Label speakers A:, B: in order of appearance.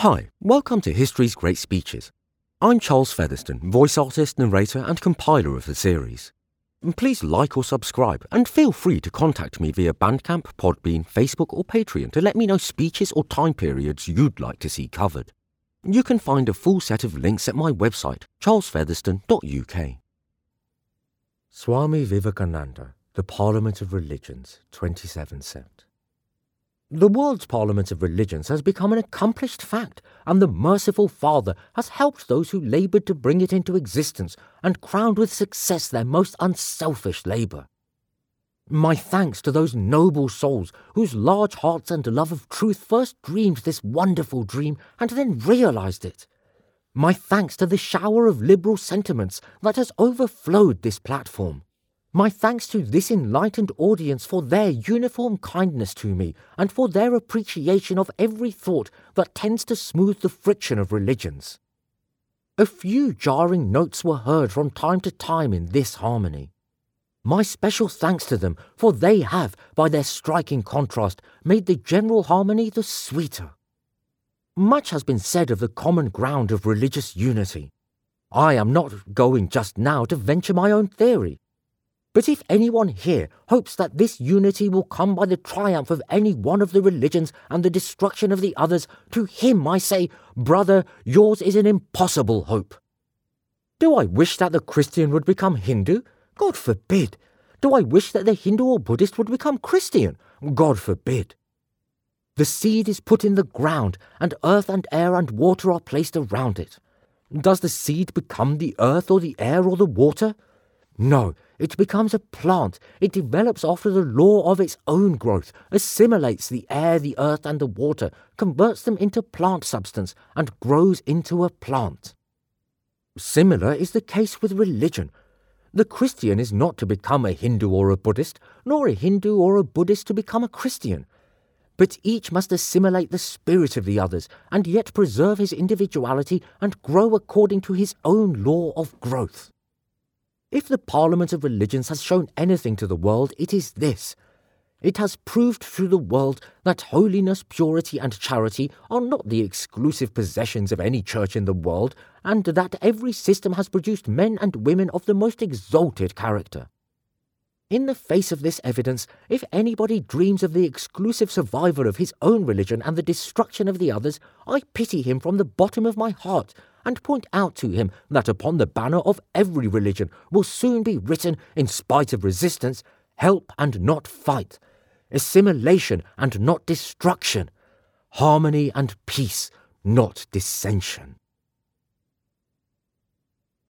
A: Hi, welcome to History's Great Speeches. I'm Charles Featherstone, voice artist, narrator, and compiler of the series. Please like or subscribe, and feel free to contact me via Bandcamp, Podbean, Facebook, or Patreon to let me know speeches or time periods you'd like to see covered. You can find a full set of links at my website, charlesfeatherstone.uk. Swami Vivekananda, The Parliament of Religions, 27 Sept. The world's parliament of religions has become an accomplished fact, and the merciful Father has helped those who laboured to bring it into existence and crowned with success their most unselfish labour. My thanks to those noble souls whose large hearts and love of truth first dreamed this wonderful dream and then realised it. My thanks to the shower of liberal sentiments that has overflowed this platform. My thanks to this enlightened audience for their uniform kindness to me and for their appreciation of every thought that tends to smooth the friction of religions. A few jarring notes were heard from time to time in this harmony. My special thanks to them, for they have, by their striking contrast, made the general harmony the sweeter. Much has been said of the common ground of religious unity. I am not going just now to venture my own theory. But if anyone here hopes that this unity will come by the triumph of any one of the religions and the destruction of the others, to him I say, brother, yours is an impossible hope. Do I wish that the Christian would become Hindu? God forbid. Do I wish that the Hindu or Buddhist would become Christian? God forbid. The seed is put in the ground, and earth and air and water are placed around it. Does the seed become the earth or the air or the water? No, it becomes a plant. It develops after the law of its own growth, assimilates the air, the earth, and the water, converts them into plant substance, and grows into a plant. Similar is the case with religion. The Christian is not to become a Hindu or a Buddhist, nor a Hindu or a Buddhist to become a Christian. But each must assimilate the spirit of the others, and yet preserve his individuality and grow according to his own law of growth. If the Parliament of Religions has shown anything to the world, it is this. It has proved to the world that holiness, purity, and charity are not the exclusive possessions of any church in the world, and that every system has produced men and women of the most exalted character. In the face of this evidence, if anybody dreams of the exclusive survival of his own religion and the destruction of the others, I pity him from the bottom of my heart and point out to him that upon the banner of every religion will soon be written, in spite of resistance, help and not fight, assimilation and not destruction, harmony and peace, not dissension.